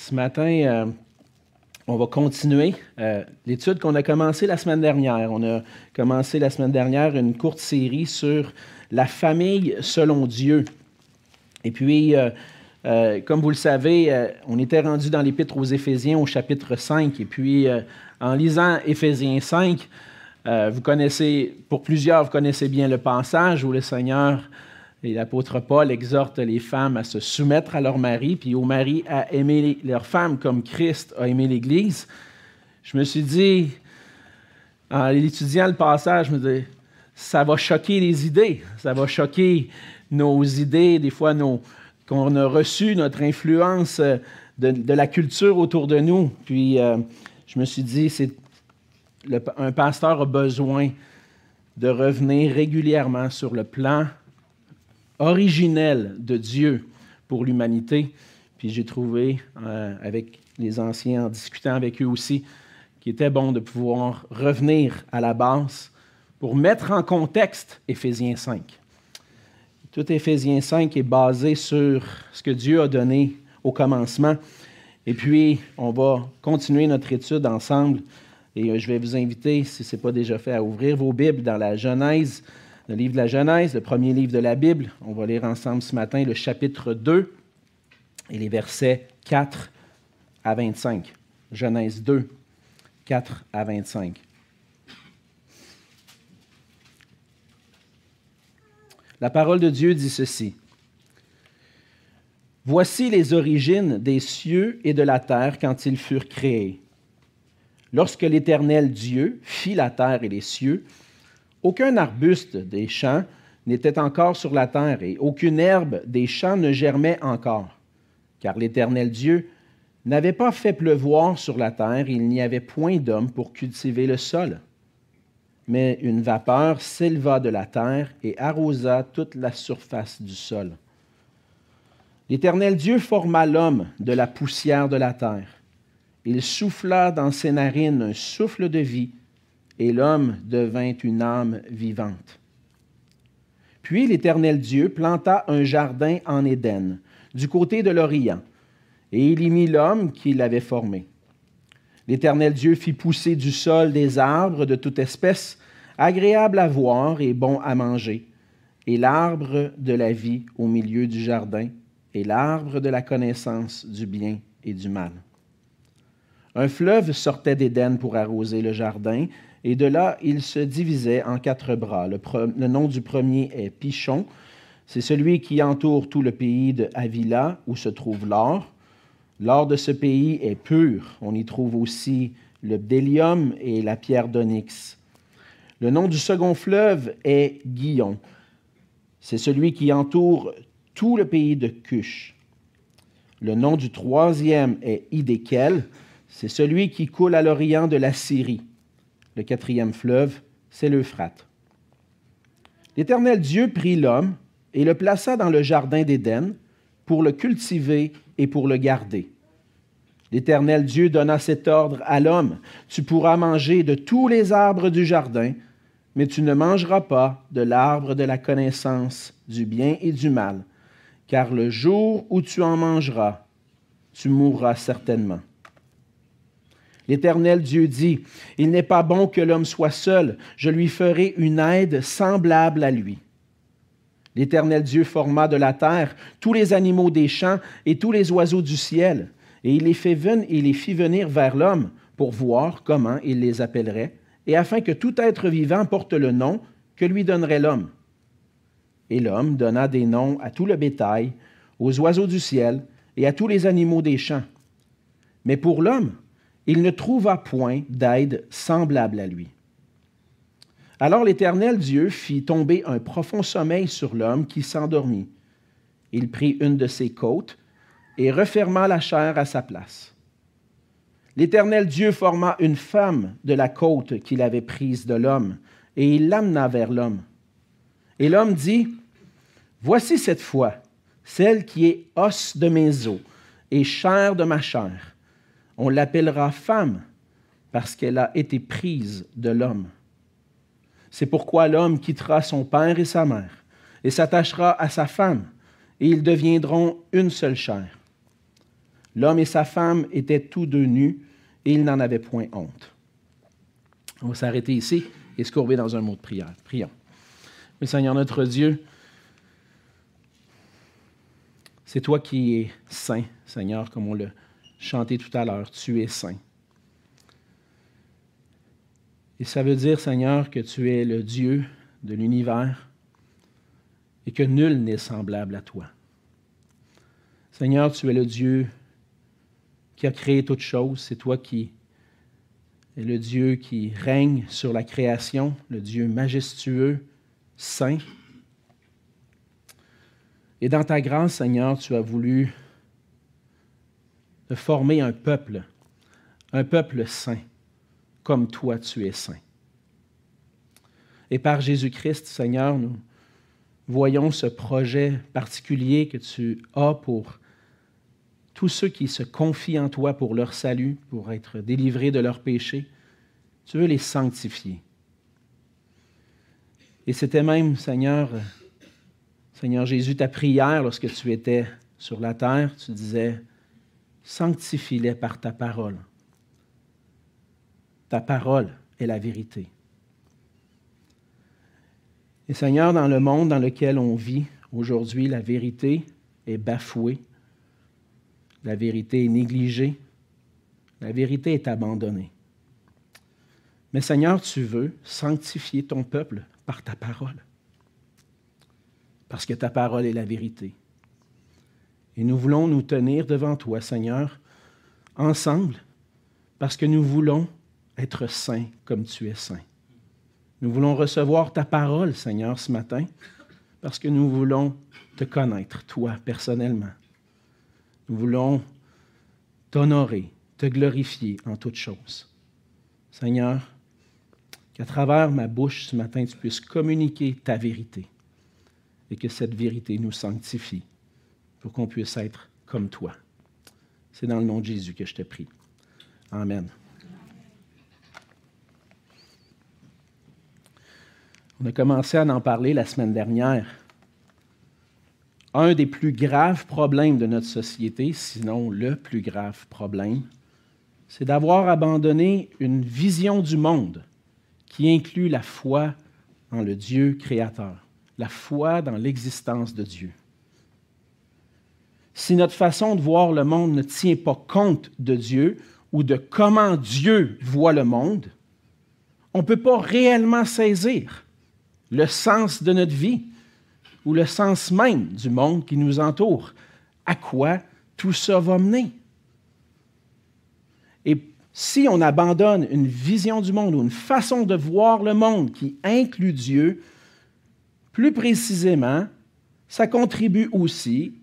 Ce matin, euh, on va continuer euh, l'étude qu'on a commencée la semaine dernière. On a commencé la semaine dernière une courte série sur la famille selon Dieu. Et puis, euh, comme vous le savez, on était rendu dans l'Épître aux Éphésiens au chapitre 5. Et puis, en lisant Éphésiens 5, vous connaissez, pour plusieurs, vous connaissez bien le passage où le Seigneur et l'apôtre Paul exhorte les femmes à se soumettre à leur mari, puis aux maris à aimer leur femme comme Christ a aimé l'Église. Je me suis dit, en étudiant le passage, je me dis, ça va choquer les idées, ça va choquer nos idées, des fois qu'on a reçu notre influence de, la culture autour de nous. Puis euh, je me suis dit, c'est, un pasteur a besoin de revenir régulièrement sur le plan originel de Dieu pour l'humanité. Puis j'ai trouvé, euh, avec les anciens, en discutant avec eux aussi, qu'il était bon de pouvoir revenir à la base pour mettre en contexte Éphésiens 5. Tout Éphésiens 5 est basé sur ce que Dieu a donné au commencement. Et puis, on va continuer notre étude ensemble. Et euh, je vais vous inviter, si ce n'est pas déjà fait, à ouvrir vos Bibles dans la Genèse le livre de la Genèse, le premier livre de la Bible. On va lire ensemble ce matin le chapitre 2 et les versets 4 à 25. Genèse 2, 4 à 25. La parole de Dieu dit ceci. Voici les origines des cieux et de la terre quand ils furent créés. Lorsque l'Éternel Dieu fit la terre et les cieux, aucun arbuste des champs n'était encore sur la terre et aucune herbe des champs ne germait encore, car l'Éternel Dieu n'avait pas fait pleuvoir sur la terre, il n'y avait point d'homme pour cultiver le sol. Mais une vapeur s'éleva de la terre et arrosa toute la surface du sol. L'Éternel Dieu forma l'homme de la poussière de la terre. Il souffla dans ses narines un souffle de vie, et l'homme devint une âme vivante. Puis l'Éternel Dieu planta un jardin en Éden, du côté de l'Orient, et il y mit l'homme qu'il avait formé. L'Éternel Dieu fit pousser du sol des arbres de toute espèce, agréables à voir et bons à manger, et l'arbre de la vie au milieu du jardin, et l'arbre de la connaissance du bien et du mal. Un fleuve sortait d'Éden pour arroser le jardin, et de là, il se divisait en quatre bras. Le, nom du premier est Pichon. C'est celui qui entoure tout le pays de Avila, où se trouve l'or. L'or de ce pays est pur. On y trouve aussi le bdellium et la pierre d'onyx. Le nom du second fleuve est Guillon. C'est celui qui entoure tout le pays de Cush. Le nom du troisième est Idékel. C'est celui qui coule à l'orient de la Syrie. Le quatrième fleuve, c'est l'Euphrate. L'Éternel Dieu prit l'homme et le plaça dans le jardin d'Éden pour le cultiver et pour le garder. L'Éternel Dieu donna cet ordre à l'homme, Tu pourras manger de tous les arbres du jardin, mais tu ne mangeras pas de l'arbre de la connaissance du bien et du mal, car le jour où tu en mangeras, tu mourras certainement. L'Éternel Dieu dit, Il n'est pas bon que l'homme soit seul, je lui ferai une aide semblable à lui. L'Éternel Dieu forma de la terre tous les animaux des champs et tous les oiseaux du ciel, et il les, fit venir vers l'homme pour voir comment il les appellerait, et afin que tout être vivant porte le nom que lui donnerait l'homme. Et l'homme donna des noms à tout le bétail, aux oiseaux du ciel et à tous les animaux des champs. Mais pour l'homme, il ne trouva point d'aide semblable à lui. Alors l'Éternel Dieu fit tomber un profond sommeil sur l'homme qui s'endormit. Il prit une de ses côtes et referma la chair à sa place. L'Éternel Dieu forma une femme de la côte qu'il avait prise de l'homme, et il l'amena vers l'homme. Et l'homme dit, Voici cette fois celle qui est os de mes os et chair de ma chair. On l'appellera femme parce qu'elle a été prise de l'homme. C'est pourquoi l'homme quittera son père et sa mère et s'attachera à sa femme, et ils deviendront une seule chair. L'homme et sa femme étaient tous deux nus et ils n'en avaient point honte. On va s'arrêter ici et se courber dans un mot de prière. Prions. Mais Seigneur notre Dieu, c'est toi qui es saint, Seigneur, comme on l'a chanté tout à l'heure. Tu es saint. Et ça veut dire, Seigneur, que tu es le Dieu de l'univers et que nul n'est semblable à toi. Seigneur, tu es le Dieu qui a créé toutes choses. C'est toi qui es le Dieu qui règne sur la création, le Dieu majestueux, saint. Et dans ta grâce, Seigneur, tu as voulu former un peuple, un peuple saint, comme toi tu es saint. Et par Jésus-Christ, Seigneur, nous voyons ce projet particulier que tu as pour tous ceux qui se confient en toi pour leur salut, pour être délivrés de leurs péchés. Tu veux les sanctifier. Et c'était même, Seigneur, Seigneur Jésus, ta prière lorsque tu étais sur la terre, tu disais, sanctifie-les par ta parole. Ta parole est la vérité. Et Seigneur, dans le monde dans lequel on vit aujourd'hui, la vérité est bafouée, la vérité est négligée, la vérité est abandonnée. Mais Seigneur, tu veux sanctifier ton peuple par ta parole parce que ta parole est la vérité. Et nous voulons nous tenir devant toi, Seigneur, ensemble, parce que nous voulons être saints comme tu es saint. Nous voulons recevoir ta parole, Seigneur, ce matin, parce que nous voulons te connaître, toi, personnellement. Nous voulons t'honorer, te glorifier en toutes choses. Seigneur, qu'à travers ma bouche ce matin, tu puisses communiquer ta vérité et que cette vérité nous sanctifie pour qu'on puisse être comme toi. C'est dans le nom de Jésus que je te prie. Amen. On a commencé à en parler la semaine dernière. Un des plus graves problèmes de notre société, sinon le plus grave problème, c'est d'avoir abandonné une vision du monde qui inclut la foi en le Dieu créateur la foi dans l'existence de Dieu. Si notre façon de voir le monde ne tient pas compte de Dieu ou de comment Dieu voit le monde, on ne peut pas réellement saisir le sens de notre vie ou le sens même du monde qui nous entoure. À quoi tout ça va mener? Et si on abandonne une vision du monde ou une façon de voir le monde qui inclut Dieu, plus précisément, ça contribue aussi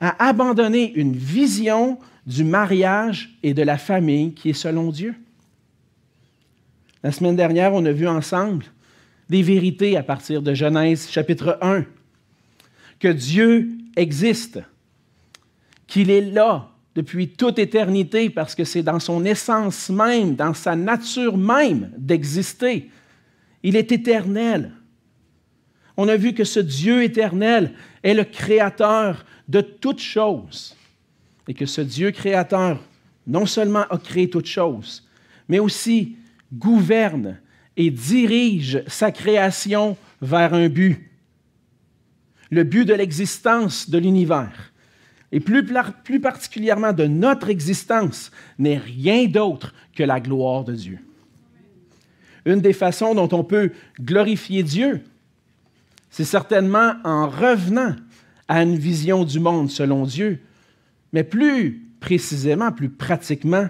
à abandonner une vision du mariage et de la famille qui est selon Dieu. La semaine dernière, on a vu ensemble des vérités à partir de Genèse chapitre 1, que Dieu existe, qu'il est là depuis toute éternité parce que c'est dans son essence même, dans sa nature même d'exister. Il est éternel on a vu que ce Dieu éternel est le créateur de toutes choses. Et que ce Dieu créateur non seulement a créé toutes choses, mais aussi gouverne et dirige sa création vers un but. Le but de l'existence de l'univers, et plus, plus, particulièrement de notre existence, n'est rien d'autre que la gloire de Dieu. Une des façons dont on peut glorifier Dieu, c'est certainement en revenant à une vision du monde selon Dieu, mais plus précisément, plus pratiquement,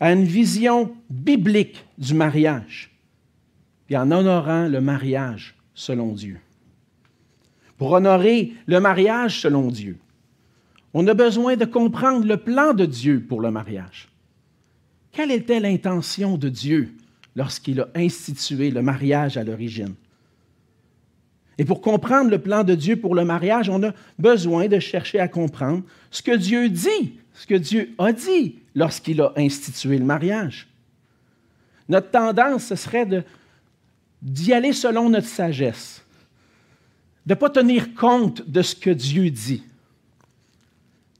à une vision biblique du mariage, et en honorant le mariage selon Dieu. Pour honorer le mariage selon Dieu, on a besoin de comprendre le plan de Dieu pour le mariage. Quelle était l'intention de Dieu lorsqu'il a institué le mariage à l'origine? Et pour comprendre le plan de Dieu pour le mariage, on a besoin de chercher à comprendre ce que Dieu dit, ce que Dieu a dit lorsqu'il a institué le mariage. Notre tendance, ce serait d'y aller selon notre sagesse, de ne pas tenir compte de ce que Dieu dit.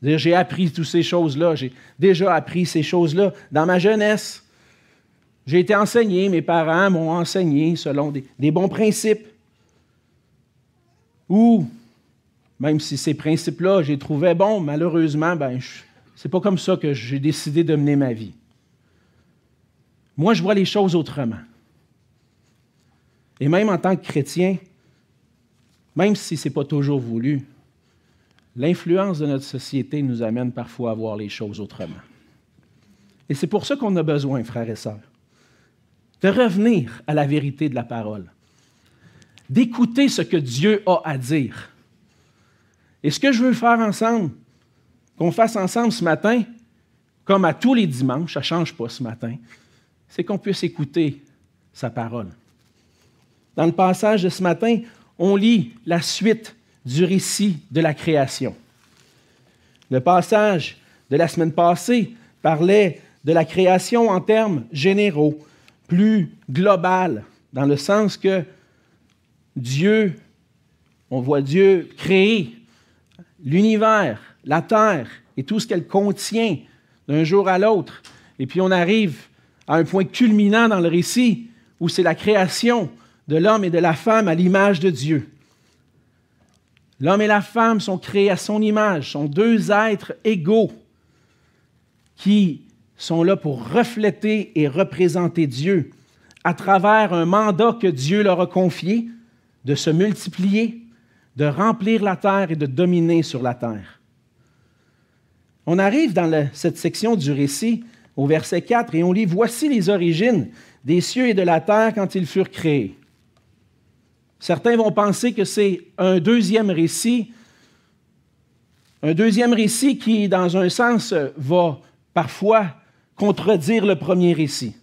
J'ai appris toutes ces choses-là. J'ai déjà appris ces choses-là dans ma jeunesse. J'ai été enseigné, mes parents m'ont enseigné selon des, bons principes. Ou, même si ces principes-là, je les trouvais bons, malheureusement, ben, c'est pas comme ça que j'ai décidé de mener ma vie. Moi, je vois les choses autrement. Et même en tant que chrétien, même si ce n'est pas toujours voulu, l'influence de notre société nous amène parfois à voir les choses autrement. Et c'est pour ça qu'on a besoin, frères et sœurs, de revenir à la vérité de la parole, d'écouter ce que Dieu a à dire. Et ce que je veux faire ensemble, qu'on fasse ensemble ce matin, comme à tous les dimanches, ça ne change pas ce matin, c'est qu'on puisse écouter sa parole. Dans le passage de ce matin, on lit la suite du récit de la création. Le passage de la semaine passée parlait de la création en termes généraux, plus global, dans le sens que Dieu, on voit Dieu créer l'univers, la terre et tout ce qu'elle contient d'un jour à l'autre. Et puis on arrive à un point culminant dans le récit où c'est la création de l'homme et de la femme à l'image de Dieu. L'homme et la femme sont créés à son image, sont deux êtres égaux qui sont là pour refléter et représenter Dieu à travers un mandat que Dieu leur a confié de se multiplier, de remplir la terre et de dominer sur la terre. On arrive dans cette section du récit au verset 4 et on lit Voici les origines des cieux et de la terre quand ils furent créés. Certains vont penser que c'est un deuxième récit, un deuxième récit qui, dans un sens, va parfois contredire le premier récit.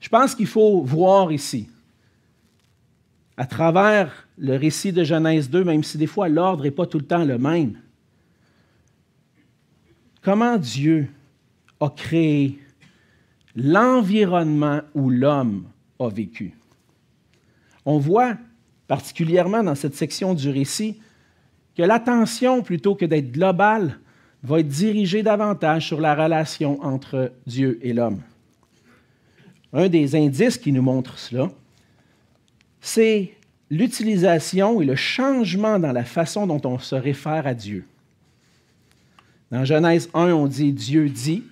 Je pense qu'il faut voir ici, à travers le récit de Genèse 2, même si des fois l'ordre n'est pas tout le temps le même, comment Dieu a créé l'environnement où l'homme a vécu on voit particulièrement dans cette section du récit que l'attention, plutôt que d'être globale, va être dirigée davantage sur la relation entre Dieu et l'homme. Un des indices qui nous montre cela, c'est l'utilisation et le changement dans la façon dont on se réfère à Dieu. Dans Genèse 1, on dit Dieu dit,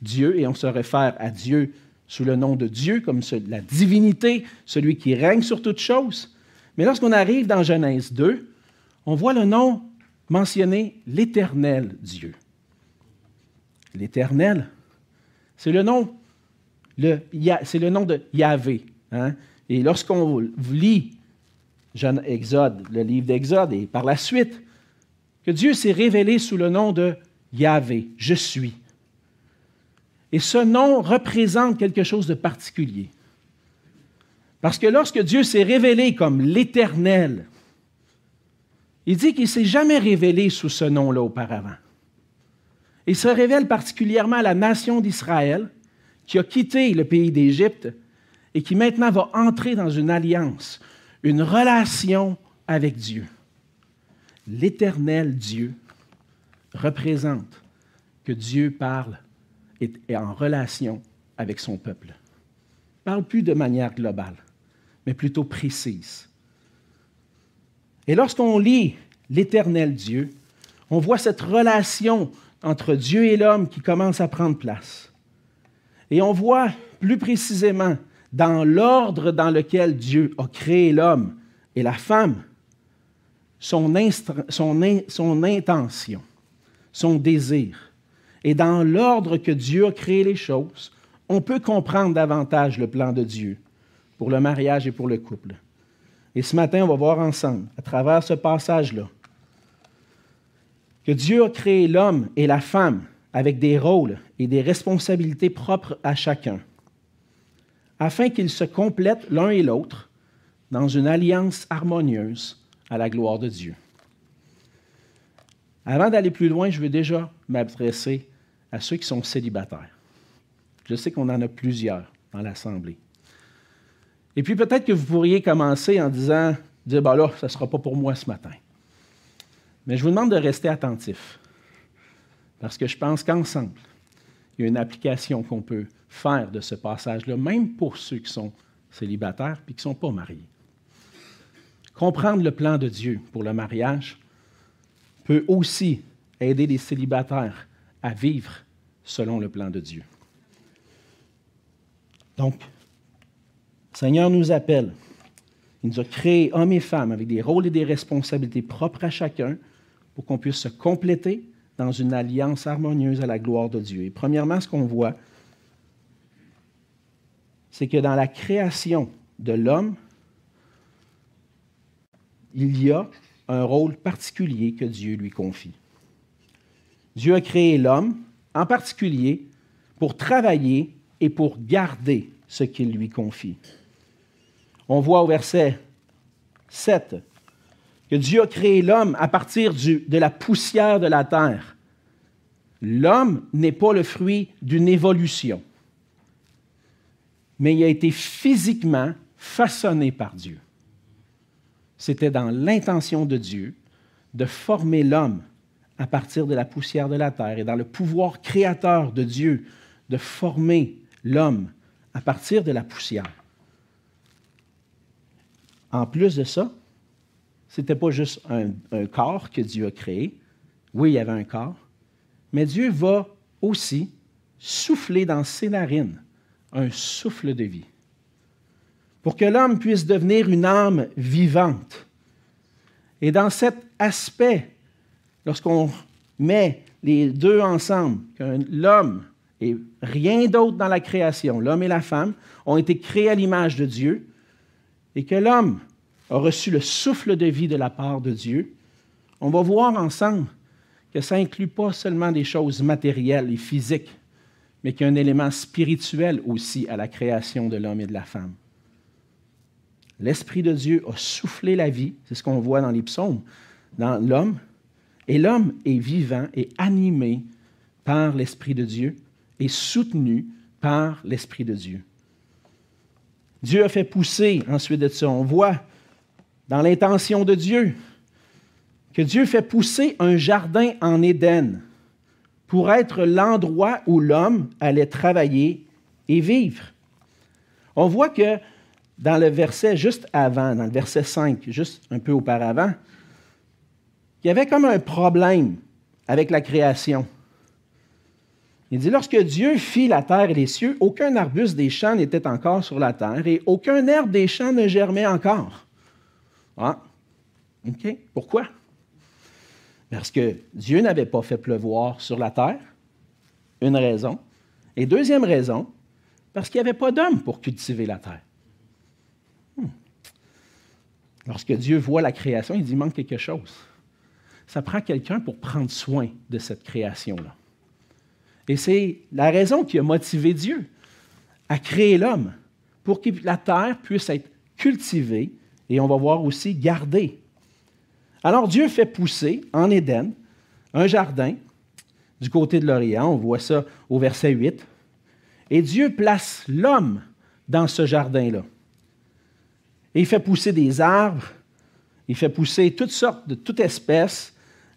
Dieu, et on se réfère à Dieu sous le nom de Dieu, comme la divinité, celui qui règne sur toutes choses. Mais lorsqu'on arrive dans Genèse 2, on voit le nom mentionné l'Éternel Dieu. L'Éternel, c'est le nom, c'est le nom de Yahvé. Hein? Et lorsqu'on lit Exode, le livre d'Exode, et par la suite, que Dieu s'est révélé sous le nom de Yahvé, je suis. Et ce nom représente quelque chose de particulier. Parce que lorsque Dieu s'est révélé comme l'Éternel, il dit qu'il ne s'est jamais révélé sous ce nom-là auparavant. Il se révèle particulièrement à la nation d'Israël, qui a quitté le pays d'Égypte et qui maintenant va entrer dans une alliance, une relation avec Dieu. L'Éternel Dieu représente que Dieu parle est, en relation avec son peuple. Il parle plus de manière globale, mais plutôt précise. Et lorsqu'on lit l'Éternel Dieu, on voit cette relation entre Dieu et l'homme qui commence à prendre place. Et on voit plus précisément dans l'ordre dans lequel Dieu a créé l'homme et la femme, son, intention, son désir et dans l'ordre que Dieu a créé les choses, on peut comprendre davantage le plan de Dieu pour le mariage et pour le couple. Et ce matin, on va voir ensemble, à travers ce passage-là, que Dieu a créé l'homme et la femme avec des rôles et des responsabilités propres à chacun, afin qu'ils se complètent l'un et l'autre dans une alliance harmonieuse à la gloire de Dieu. Avant d'aller plus loin, je veux déjà m'adresser à ceux qui sont célibataires. Je sais qu'on en a plusieurs dans l'Assemblée. Et puis peut-être que vous pourriez commencer en disant, dire, ben là, ça ne sera pas pour moi ce matin. Mais je vous demande de rester attentif. Parce que je pense qu'ensemble, il y a une application qu'on peut faire de ce passage-là, même pour ceux qui sont célibataires et qui ne sont pas mariés. Comprendre le plan de Dieu pour le mariage peut aussi aider les célibataires à vivre selon le plan de Dieu. Donc, le Seigneur nous appelle. Il nous a créés hommes et femmes avec des rôles et des responsabilités propres à chacun pour qu'on puisse se compléter dans une alliance harmonieuse à la gloire de Dieu. Et premièrement, ce qu'on voit, c'est que dans la création de l'homme, il y a un rôle particulier que Dieu lui confie. Dieu a créé l'homme, en particulier, pour travailler et pour garder ce qu'il lui confie. On voit au verset 7 que Dieu a créé l'homme à partir de la poussière de la terre. L'homme n'est pas le fruit d'une évolution, mais il a été physiquement façonné par Dieu. C'était dans l'intention de Dieu de former l'homme à partir de la poussière de la terre et dans le pouvoir créateur de Dieu de former l'homme à partir de la poussière. En plus de ça, ce n'était pas juste un, un, corps que Dieu a créé. Oui, il y avait un corps. Mais Dieu va aussi souffler dans ses narines un souffle de vie pour que l'homme puisse devenir une âme vivante. Et dans cet aspect, lorsqu'on met les deux ensemble, que l'homme et rien d'autre dans la création, l'homme et la femme, ont été créés à l'image de Dieu, et que l'homme a reçu le souffle de vie de la part de Dieu, on va voir ensemble que ça n'inclut pas seulement des choses matérielles et physiques, mais qu'il y a un élément spirituel aussi à la création de l'homme et de la femme. L'Esprit de Dieu a soufflé la vie, c'est ce qu'on voit dans les psaumes, dans l'homme, et l'homme est vivant et animé par l'Esprit de Dieu et soutenu par l'Esprit de Dieu. Dieu a fait pousser, ensuite de ça, on voit dans l'intention de Dieu que Dieu fait pousser un jardin en Éden pour être l'endroit où l'homme allait travailler et vivre. On voit que dans le verset juste avant, dans le verset 5, juste un peu auparavant, il y avait comme un problème avec la création. Il dit, lorsque Dieu fit la terre et les cieux, aucun arbuste des champs n'était encore sur la terre et aucun herbe des champs ne germait encore. Ah, OK. Pourquoi? Parce que Dieu n'avait pas fait pleuvoir sur la terre. Une raison. Et deuxième raison, parce qu'il n'y avait pas d'homme pour cultiver la terre. Hmm. Lorsque Dieu voit la création, il dit, manque quelque chose. Ça prend quelqu'un pour prendre soin de cette création-là. Et c'est la raison qui a motivé Dieu à créer l'homme, pour que la terre puisse être cultivée et on va voir aussi gardée. Alors Dieu fait pousser en Éden un jardin du côté de l'Orient, on voit ça au verset 8, et Dieu place l'homme dans ce jardin-là. Et il fait pousser des arbres, il fait pousser toutes sortes de toutes espèces,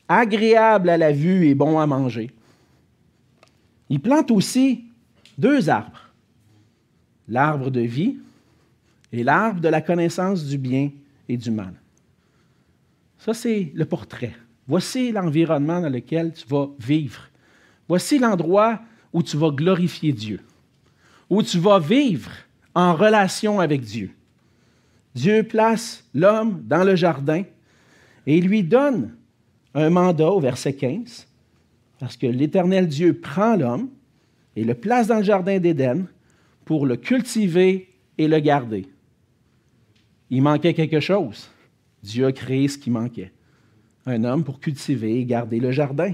agréables à la vue et bons à manger. Il plante aussi deux arbres, l'arbre de vie et l'arbre de la connaissance du bien et du mal. Ça, c'est le portrait. Voici l'environnement dans lequel tu vas vivre. Voici l'endroit où tu vas glorifier Dieu, où tu vas vivre en relation avec Dieu. Dieu place l'homme dans le jardin et lui donne un mandat au verset 15 parce que l'Éternel Dieu prend l'homme et le place dans le jardin d'Éden pour le cultiver et le garder. Il manquait quelque chose. Dieu a créé ce qui manquait. Un homme pour cultiver et garder le jardin.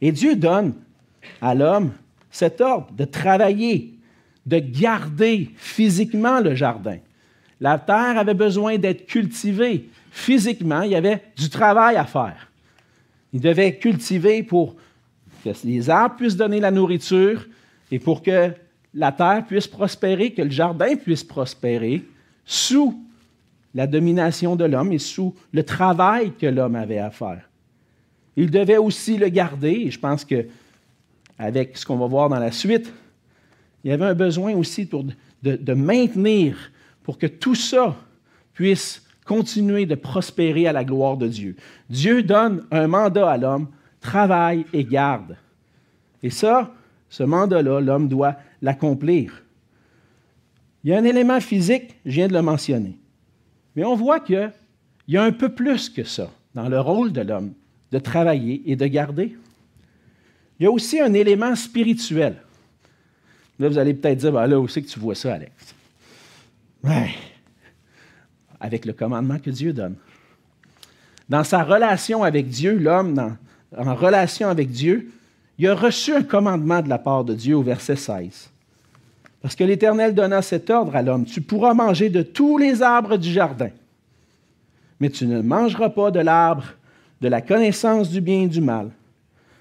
Et Dieu donne à l'homme cet ordre de travailler, de garder physiquement le jardin. La terre avait besoin d'être cultivée. Physiquement, il y avait du travail à faire. Il devait cultiver pour que les arbres puissent donner la nourriture et pour que la terre puisse prospérer, que le jardin puisse prospérer sous la domination de l'homme et sous le travail que l'homme avait à faire. il devait aussi le garder. Et je pense que avec ce qu'on va voir dans la suite, il y avait un besoin aussi pour de, maintenir, pour que tout ça puisse continuer de prospérer à la gloire de Dieu. Dieu donne un mandat à l'homme, travaille et garde. Et ça, ce mandat-là, l'homme doit l'accomplir. Il y a un élément physique, je viens de le mentionner. Mais on voit qu'il y a un peu plus que ça dans le rôle de l'homme, de travailler et de garder. Il y a aussi un élément spirituel. Là, vous allez peut-être dire, ben là, où c'est que tu vois ça, Alex? Avec le commandement que Dieu donne. Dans sa relation avec Dieu, l'homme, en relation avec Dieu, il a reçu un commandement de la part de Dieu au verset 16. Parce que l'Éternel donna cet ordre à l'homme, tu pourras manger de tous les arbres du jardin, mais tu ne mangeras pas de l'arbre de la connaissance du bien et du mal,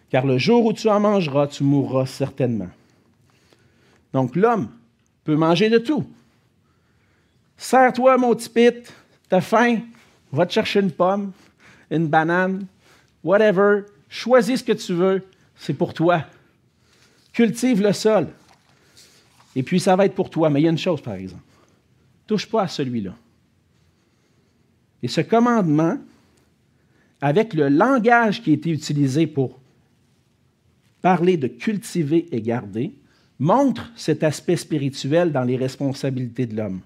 car le jour où tu en mangeras, tu mourras certainement. Donc l'homme peut manger de tout. Serre-toi, mon petit t'as faim, va te chercher une pomme, une banane, whatever, choisis ce que tu veux, c'est pour toi. Cultive le sol. Et puis ça va être pour toi. Mais il y a une chose, par exemple. Touche pas à celui-là. Et ce commandement, avec le langage qui a été utilisé pour parler de cultiver et garder, montre cet aspect spirituel dans les responsabilités de l'homme.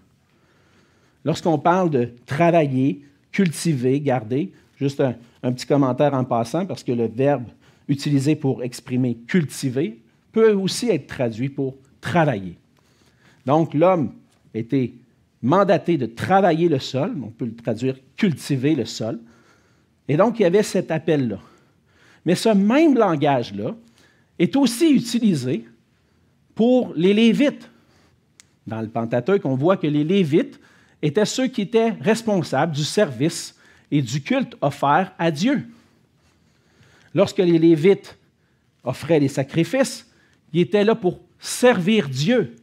Lorsqu'on parle de travailler, cultiver, garder, juste un, petit commentaire en passant, parce que le verbe utilisé pour exprimer cultiver peut aussi être traduit pour travailler. Donc l'homme était mandaté de travailler le sol, on peut le traduire cultiver le sol, et donc il y avait cet appel-là. Mais ce même langage-là est aussi utilisé pour les Lévites. Dans le Pentateuque, on voit que les Lévites étaient ceux qui étaient responsables du service et du culte offert à Dieu. Lorsque les Lévites offraient les sacrifices, ils étaient là pour servir Dieu.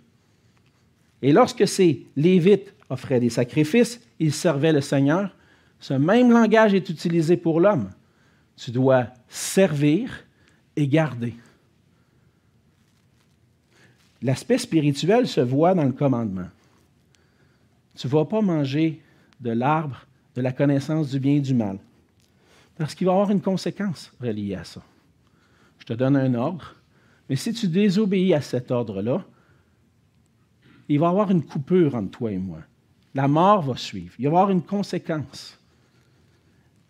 Et lorsque ces Lévites offraient des sacrifices, ils servaient le Seigneur. Ce même langage est utilisé pour l'homme. Tu dois servir et garder. L'aspect spirituel se voit dans le commandement. Tu ne vas pas manger de l'arbre de la connaissance du bien et du mal. Parce qu'il va y avoir une conséquence reliée à ça. Je te donne un ordre, mais si tu désobéis à cet ordre-là, il va y avoir une coupure entre toi et moi. La mort va suivre. Il va y avoir une conséquence.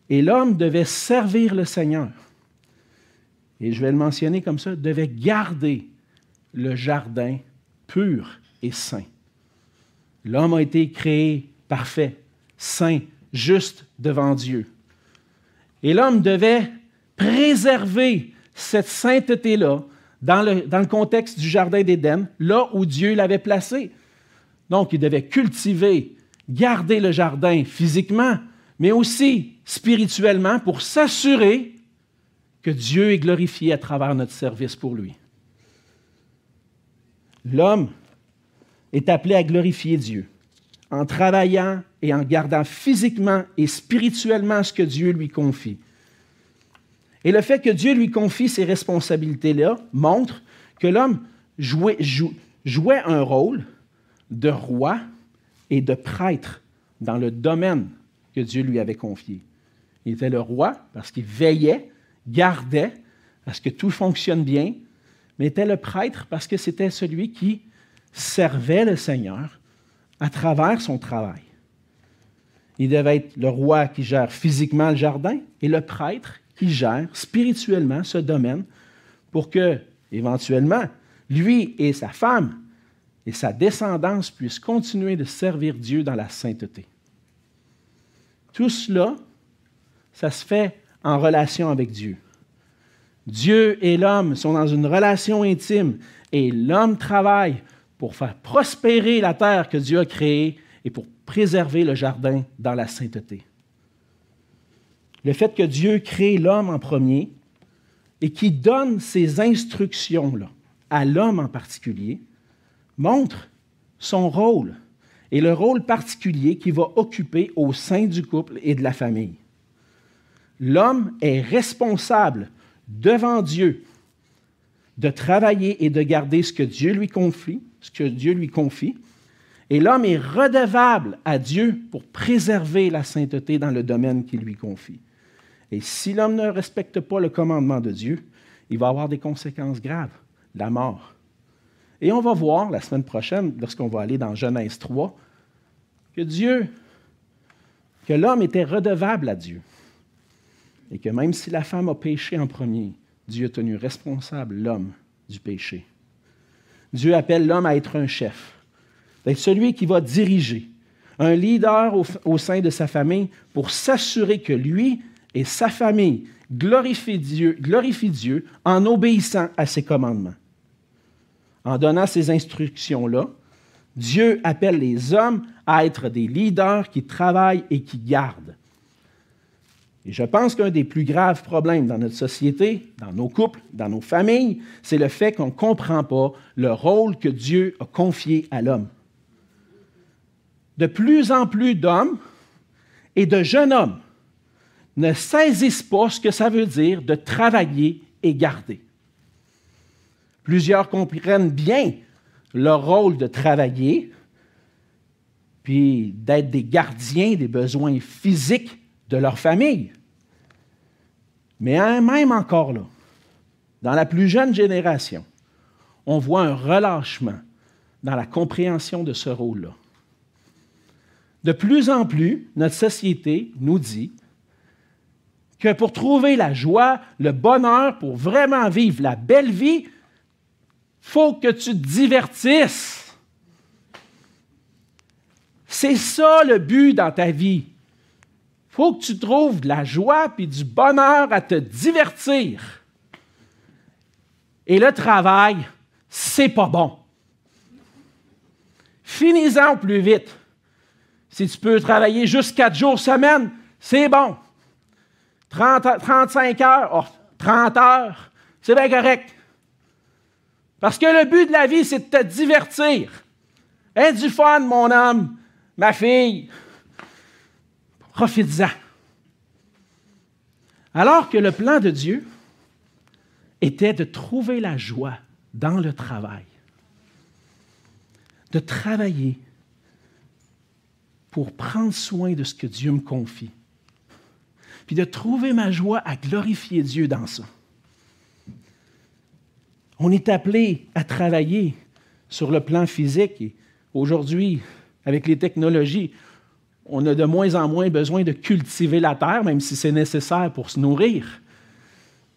Et l'homme devait servir le Seigneur. Et je vais le mentionner comme ça, devait garder le jardin pur et saint. L'homme a été créé parfait, saint, juste devant Dieu. Et l'homme devait préserver cette sainteté-là dans le, contexte du Jardin d'Éden, là où Dieu l'avait placé. Donc, il devait cultiver, garder le jardin physiquement, mais aussi spirituellement pour s'assurer que Dieu est glorifié à travers notre service pour lui. L'homme est appelé à glorifier Dieu en travaillant et en gardant physiquement et spirituellement ce que Dieu lui confie. Et le fait que Dieu lui confie ces responsabilités-là montre que l'homme jouait, un rôle de roi et de prêtre dans le domaine que Dieu lui avait confié. Il était le roi parce qu'il veillait, gardait, parce que tout fonctionne bien, mais était le prêtre parce que c'était celui qui servait le Seigneur à travers son travail. Il devait être le roi qui gère physiquement le jardin et le prêtre qui gère spirituellement ce domaine pour que, éventuellement, lui et sa femme et sa descendance puissent continuer de servir Dieu dans la sainteté. Tout cela, ça se fait en relation avec Dieu. Dieu et l'homme sont dans une relation intime et l'homme travaille pour faire prospérer la terre que Dieu a créée et pour préserver le jardin dans la sainteté. Le fait que Dieu crée l'homme en premier et qu'il donne ces instructions-là à l'homme en particulier montre son rôle et le rôle particulier qu'il va occuper au sein du couple et de la famille. l'homme est responsable devant Dieu de travailler et de garder ce que Dieu lui confie. Et l'homme est redevable à Dieu pour préserver la sainteté dans le domaine qu'il lui confie. Et si l'homme ne respecte pas le commandement de Dieu, il va avoir des conséquences graves, la mort. Et on va voir la semaine prochaine, lorsqu'on va aller dans Genèse 3, que Dieu, que l'homme était redevable à Dieu. Et que même si la femme a péché en premier, Dieu a tenu responsable l'homme du péché. Dieu appelle l'homme à être un chef, d'être celui qui va diriger, un leader au, sein de sa famille pour s'assurer que lui et sa famille Dieu, glorifient Dieu en obéissant à ses commandements. En donnant ces instructions-là, Dieu appelle les hommes à être des leaders qui travaillent et qui gardent. Et je pense qu'un des plus graves problèmes dans notre société, dans nos couples, dans nos familles, c'est le fait qu'on ne comprend pas le rôle que Dieu a confié à l'homme. De plus en plus d'hommes et de jeunes hommes ne saisissent pas ce que ça veut dire de travailler et garder. Plusieurs comprennent bien leur rôle de travailler, puis d'être des gardiens des besoins physiques de leur famille. Mais même encore là, dans la plus jeune génération, on voit un relâchement dans la compréhension de ce rôle-là. De plus en plus, notre société nous dit que pour trouver la joie, le bonheur, pour vraiment vivre la belle vie, faut que tu te divertisses. C'est ça le but dans ta vie faut que tu trouves de la joie et du bonheur à te divertir. Et le travail, c'est pas bon. Finis-en plus vite. Si tu peux travailler juste quatre jours semaine, c'est bon. 35 heures, 30 heures, c'est bien correct. Parce que le but de la vie, c'est de te divertir. Aie du fun, mon homme, ma fille. Profites-en. Alors que le plan de Dieu était de trouver la joie dans le travail, de travailler pour prendre soin de ce que Dieu me confie, puis de trouver ma joie à glorifier Dieu dans ça. On est appelé à travailler sur le plan physique aujourd'hui, avec les technologies, on a de moins en moins besoin de cultiver la terre, même si c'est nécessaire pour se nourrir.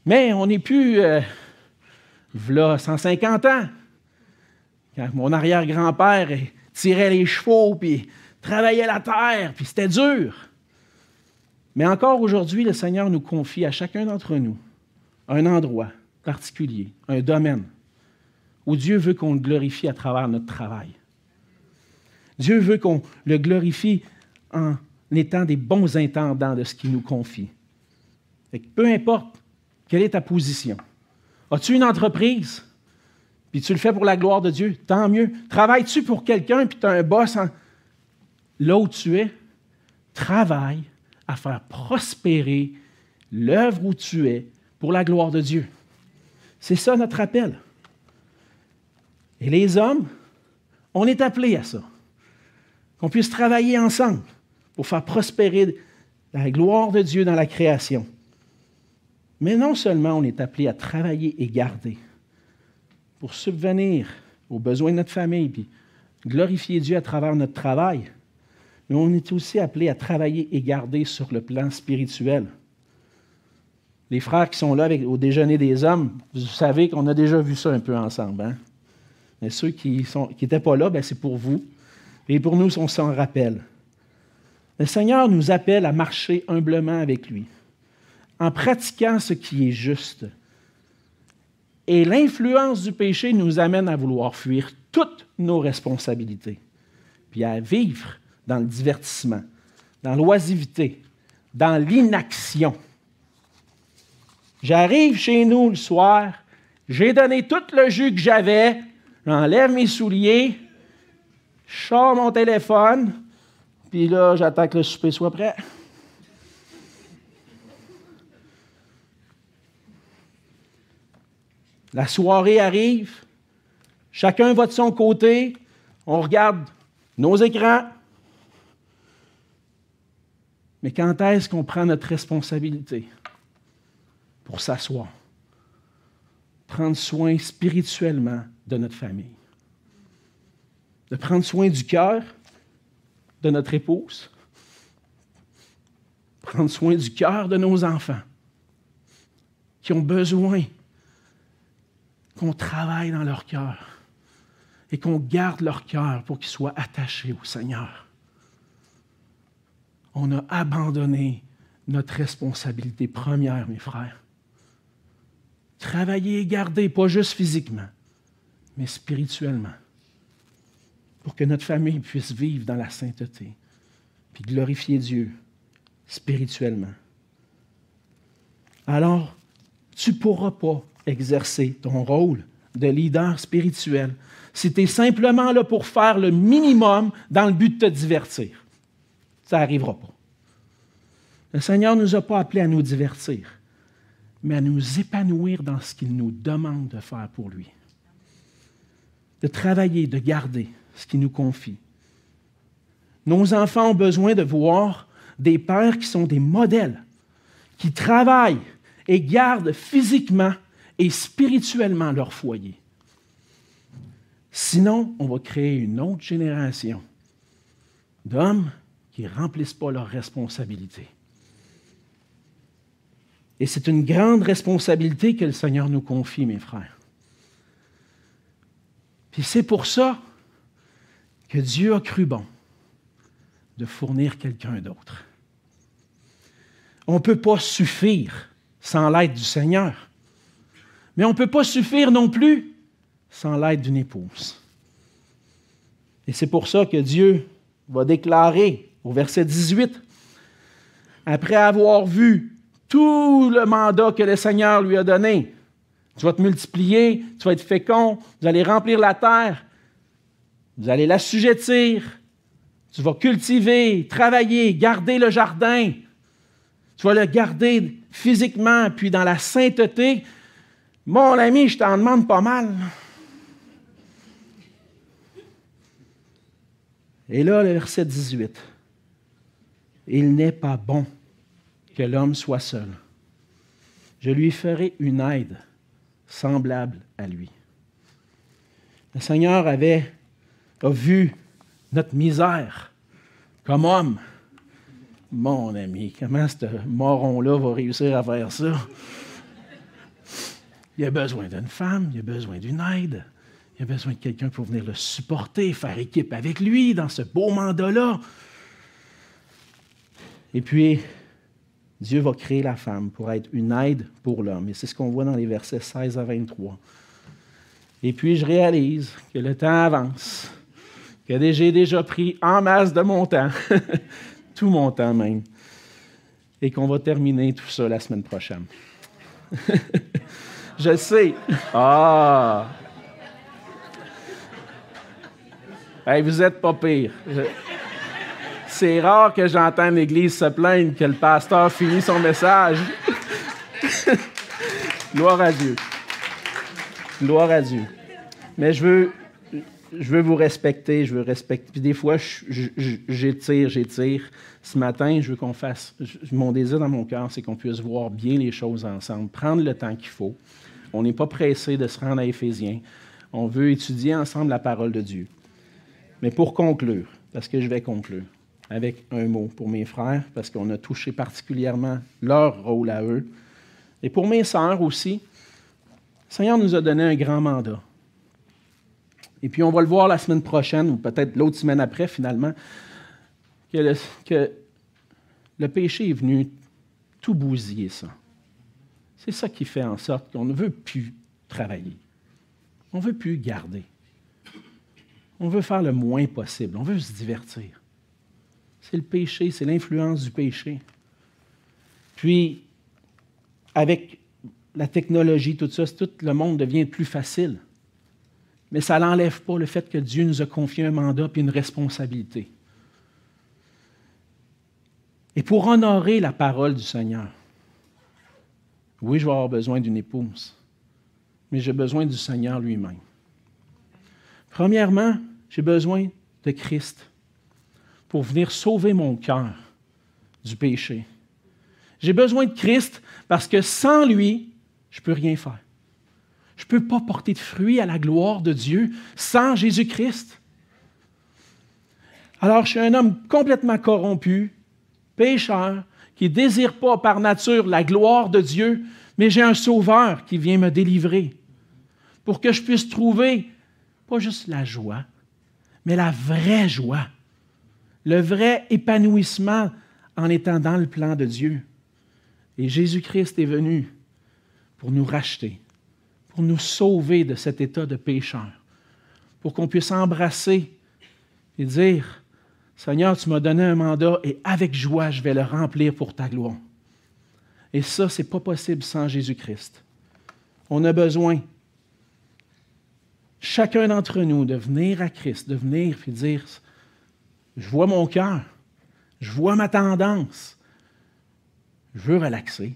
Mais on n'est plus, euh, voilà, 150 ans, quand mon arrière-grand-père tirait les chevaux, puis travaillait la terre, puis c'était dur. Mais encore aujourd'hui, le Seigneur nous confie à chacun d'entre nous un endroit particulier, un domaine, où Dieu veut qu'on le glorifie à travers notre travail. Dieu veut qu'on le glorifie en étant des bons intendants de ce qu'il nous confie. peu importe quelle est ta position. As-tu une entreprise? Puis tu le fais pour la gloire de Dieu, tant mieux. Travailles-tu pour quelqu'un, puis tu as un boss là où tu es? Travaille à faire prospérer l'œuvre où tu es pour la gloire de Dieu. C'est ça notre appel. Et les hommes, on est appelés à ça. Qu'on puisse travailler ensemble pour faire prospérer la gloire de Dieu dans la création. Mais non seulement on est appelé à travailler et garder pour subvenir aux besoins de notre famille, puis glorifier Dieu à travers notre travail, mais on est aussi appelé à travailler et garder sur le plan spirituel. Les frères qui sont là au déjeuner des hommes, vous savez qu'on a déjà vu ça un peu ensemble. Hein? Mais ceux qui n'étaient pas là, ben, c'est pour vous. Et pour nous, on s'en rappelle. Le Seigneur nous appelle à marcher humblement avec lui, en pratiquant ce qui est juste. Et l'influence du péché nous amène à vouloir fuir toutes nos responsabilités, puis à vivre dans le divertissement, dans l'oisivité, dans l'inaction. J'arrive chez nous le soir, j'ai donné tout le jus que j'avais, j'enlève mes souliers, je sors mon téléphone, puis là, j'attends que le souper soit prêt. La soirée arrive, chacun va de son côté, on regarde nos écrans, mais quand est-ce qu'on prend notre responsabilité pour s'asseoir, prendre soin spirituellement de notre famille, de prendre soin du cœur de notre épouse, prendre soin du cœur de nos enfants qui ont besoin qu'on travaille dans leur cœur et qu'on garde leur cœur pour qu'ils soient attachés au Seigneur? On a abandonné notre responsabilité première, mes frères. Travailler et garder, pas juste physiquement, mais spirituellement, pour que notre famille puisse vivre dans la sainteté, puis glorifier Dieu spirituellement. Alors, tu ne pourras pas exercer ton rôle de leader spirituel si tu es simplement là pour faire le minimum dans le but de te divertir. Ça n'arrivera pas. Le Seigneur ne nous a pas appelés à nous divertir, mais à nous épanouir dans ce qu'il nous demande de faire pour lui. De travailler, de garder ce qu'il nous confie. Nos enfants ont besoin de voir des pères qui sont des modèles, qui travaillent et gardent physiquement et spirituellement leur foyer. Sinon, on va créer une autre génération d'hommes qui ne remplissent pas leurs responsabilités. Et c'est une grande responsabilité que le Seigneur nous confie, mes frères. Puis c'est pour ça que Dieu a cru bon de fournir quelqu'un d'autre. On ne peut pas suffire sans l'aide du Seigneur. Mais on ne peut pas suffire non plus sans l'aide d'une épouse. Et c'est pour ça que Dieu va déclarer au verset 18, après avoir vu tout le mandat que le Seigneur lui a donné, tu vas te multiplier, tu vas être fécond, vous allez remplir la terre, vous allez l'assujettir, tu vas cultiver, travailler, garder le jardin, tu vas le garder physiquement, puis dans la sainteté, mon ami, je t'en demande pas mal. Et là, le verset 18. Il n'est pas bon que l'homme soit seul. Je lui ferai une aide semblable à lui. Le Seigneur avait a vu notre misère comme homme. Mon ami, comment ce moron-là va réussir à faire ça? Il a besoin d'une femme, il a besoin d'une aide, il a besoin de quelqu'un pour venir le supporter, faire équipe avec lui dans ce beau mandat-là. Et puis, Dieu va créer la femme pour être une aide pour l'homme. Et c'est ce qu'on voit dans les versets 16 à 23. Et puis, je réalise que le temps avance, que j'ai déjà pris en masse de mon temps, tout mon temps même, et qu'on va terminer tout ça la semaine prochaine. Je sais. Ah! vous êtes pas pire. C'est rare que j'entende l'Église se plaindre que le pasteur finit son message. Gloire à Dieu. Gloire à Dieu. Mais je veux, je veux vous respecter, je veux respecter. Des fois, j'étire, j'étire. Ce matin, je veux qu'on fasse. Mon désir dans mon cœur, c'est qu'on puisse voir bien les choses ensemble, prendre le temps qu'il faut. On n'est pas pressé de se rendre à Éphésiens. On veut étudier ensemble la parole de Dieu. Mais pour conclure, parce que je vais conclure avec un mot pour mes frères, parce qu'on a touché particulièrement leur rôle à eux, et pour mes sœurs aussi, le Seigneur nous a donné un grand mandat. Et puis on va le voir la semaine prochaine, ou peut-être l'autre semaine après finalement, que le, que le péché est venu tout bousiller ça. C'est ça qui fait en sorte qu'on ne veut plus travailler. On ne veut plus garder. On veut faire le moins possible. On veut se divertir. C'est le péché, c'est l'influence du péché. Puis, avec la technologie, tout ça, tout le monde devient plus facile. Mais ça n'enlève pas le fait que Dieu nous a confié un mandat et une responsabilité. Et pour honorer la parole du Seigneur, oui, je vais avoir besoin d'une épouse. mais j'ai besoin du Seigneur lui-même. Premièrement, j'ai besoin de Christ pour venir sauver mon cœur du péché. J'ai besoin de Christ parce que sans lui, je ne peux rien faire. Je ne peux pas porter de fruits à la gloire de Dieu sans Jésus-Christ. Alors, je suis un homme complètement corrompu, pécheur, qui ne désire pas par nature la gloire de Dieu, mais j'ai un sauveur qui vient me délivrer pour que je puisse trouver pas juste la joie, mais la vraie joie, le vrai épanouissement en étant dans le plan de Dieu. Et Jésus-Christ est venu pour nous racheter, pour nous sauver de cet état de pécheur, pour qu'on puisse embrasser et dire, Seigneur, tu m'as donné un mandat et avec joie, je vais le remplir pour ta gloire. Et ça, ce n'est pas possible sans Jésus-Christ. On a besoin, chacun d'entre nous, de venir à Christ, de venir et dire, je vois mon cœur, je vois ma tendance, je veux relaxer,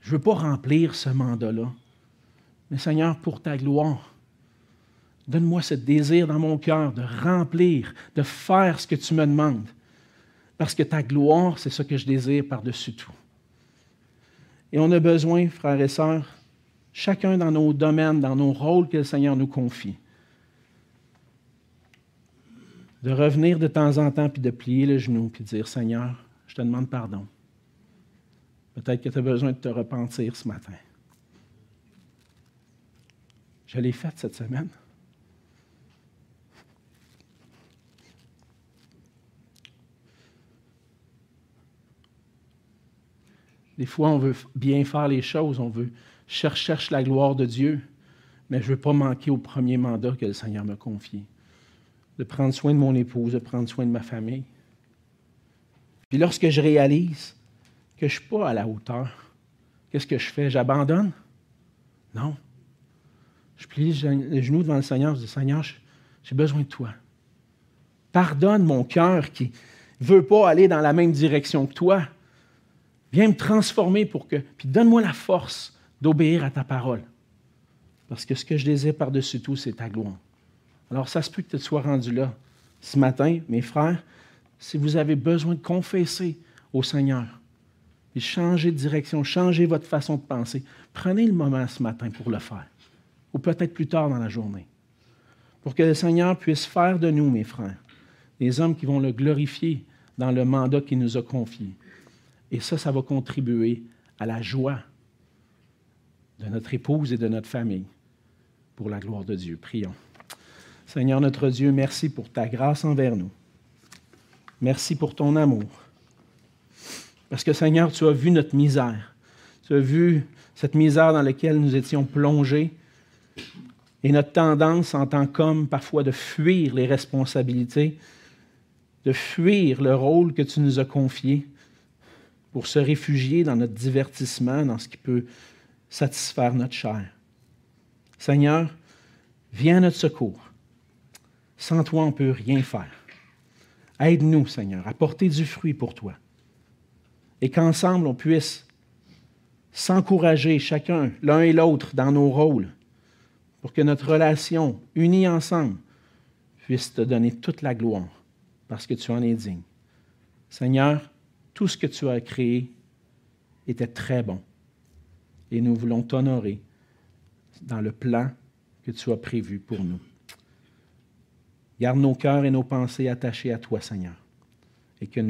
je ne veux pas remplir ce mandat-là. Mais Seigneur, pour ta gloire, donne-moi ce désir dans mon cœur de remplir, de faire ce que tu me demandes. Parce que ta gloire, c'est ce que je désire par-dessus tout. Et on a besoin, frères et sœurs, chacun dans nos domaines, dans nos rôles que le Seigneur nous confie, de revenir de temps en temps, puis de plier le genou, puis de dire, Seigneur, je te demande pardon. Peut-être que tu as besoin de te repentir ce matin. Je l'ai fait cette semaine. Des fois, on veut bien faire les choses, on veut chercher cherche la gloire de Dieu, mais je ne veux pas manquer au premier mandat que le Seigneur m'a confié, de prendre soin de mon épouse, de prendre soin de ma famille. Puis lorsque je réalise que je ne suis pas à la hauteur, qu'est-ce que je fais? J'abandonne? Non. Je plie les genoux devant le Seigneur, je dis, Seigneur, j'ai besoin de toi. Pardonne mon cœur qui ne veut pas aller dans la même direction que toi. Viens me transformer pour que. Puis donne-moi la force d'obéir à ta parole. Parce que ce que je désire par-dessus tout, c'est ta gloire. Alors, ça se peut que tu sois rendu là ce matin, mes frères. Si vous avez besoin de confesser au Seigneur, et changer de direction, changer votre façon de penser, prenez le moment ce matin pour le faire. Ou peut-être plus tard dans la journée. Pour que le Seigneur puisse faire de nous, mes frères, des hommes qui vont le glorifier dans le mandat qu'il nous a confié. Et ça, ça va contribuer à la joie de notre épouse et de notre famille pour la gloire de Dieu. Prions. Seigneur notre Dieu, merci pour ta grâce envers nous. Merci pour ton amour. Parce que Seigneur, tu as vu notre misère. Tu as vu cette misère dans laquelle nous étions plongés et notre tendance en tant qu'homme parfois de fuir les responsabilités, de fuir le rôle que tu nous as confié pour se réfugier dans notre divertissement, dans ce qui peut satisfaire notre chair. Seigneur, viens à notre secours. Sans toi, on ne peut rien faire. Aide-nous, Seigneur, à porter du fruit pour toi. Et qu'ensemble, on puisse s'encourager chacun, l'un et l'autre, dans nos rôles, pour que notre relation, unie ensemble, puisse te donner toute la gloire, parce que tu en es digne. Seigneur, tout ce que tu as créé était très bon. Et nous voulons t'honorer dans le plan que tu as prévu pour nous. Garde nos cœurs et nos pensées attachés à toi, Seigneur, et que